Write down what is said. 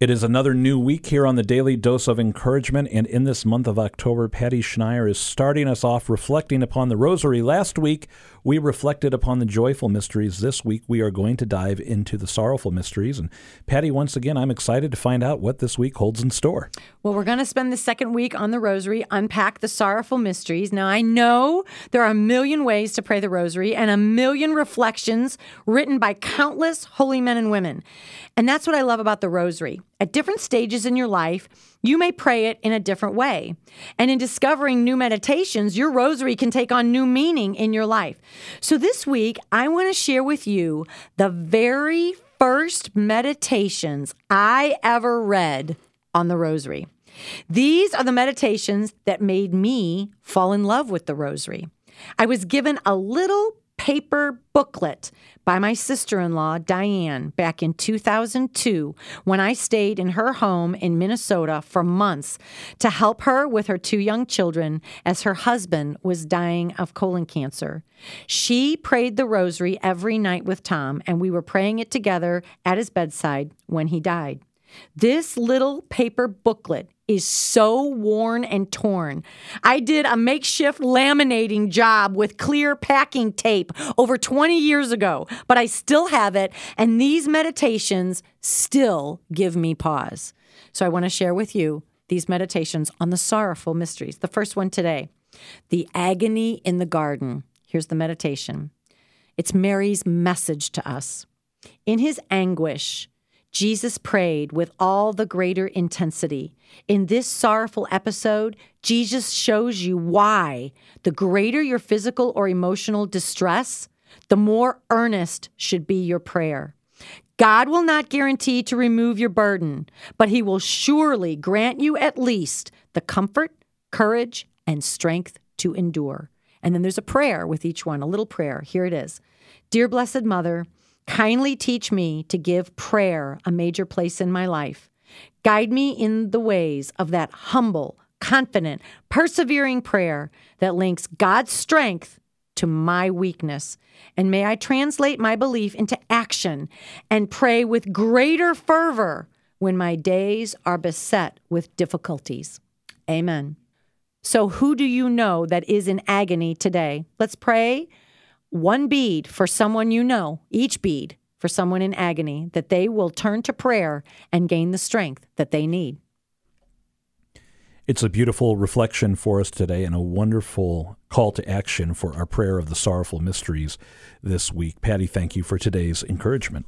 It is another new week here on the Daily Dose of Encouragement, and in this month of October, Patty Schneier is starting us off reflecting upon the Rosary. Last week, we reflected upon the joyful mysteries. This week, we are going to dive into the sorrowful mysteries. And Patty, once again, I'm excited to find out what this week holds in store. Well, we're going to spend the second week on the Rosary, unpack the sorrowful mysteries. Now, I know there are a million ways to pray the Rosary and a million reflections written by countless holy men and women. And that's what I love about the Rosary. At different stages in your life, you may pray it in a different way. And in discovering new meditations, your rosary can take on new meaning in your life. So this week, I want to share with you the very first meditations I ever read on the rosary. These are the meditations that made me fall in love with the rosary. I was given a little paper booklet by my sister in law, Diane, back in 2002 when I stayed in her home in Minnesota for months to help her with her two young children as her husband was dying of colon cancer. She prayed the rosary every night with Tom, and we were praying it together at his bedside when he died. This little paper booklet is so worn and torn. I did a makeshift laminating job with clear packing tape over 20 years ago, but I still have it, and these meditations still give me pause. So I want to share with you these meditations on the sorrowful mysteries. The first one today The Agony in the Garden. Here's the meditation it's Mary's message to us. In his anguish, Jesus prayed with all the greater intensity. In this sorrowful episode, Jesus shows you why the greater your physical or emotional distress, the more earnest should be your prayer. God will not guarantee to remove your burden, but He will surely grant you at least the comfort, courage, and strength to endure. And then there's a prayer with each one, a little prayer. Here it is Dear Blessed Mother, Kindly teach me to give prayer a major place in my life. Guide me in the ways of that humble, confident, persevering prayer that links God's strength to my weakness. And may I translate my belief into action and pray with greater fervor when my days are beset with difficulties. Amen. So, who do you know that is in agony today? Let's pray one bead for someone you know, each bead for someone in agony, that they will turn to prayer and gain the strength that they need. It's a beautiful reflection for us today and a wonderful call to action for our prayer of the sorrowful mysteries this week. Patty, thank you for today's encouragement.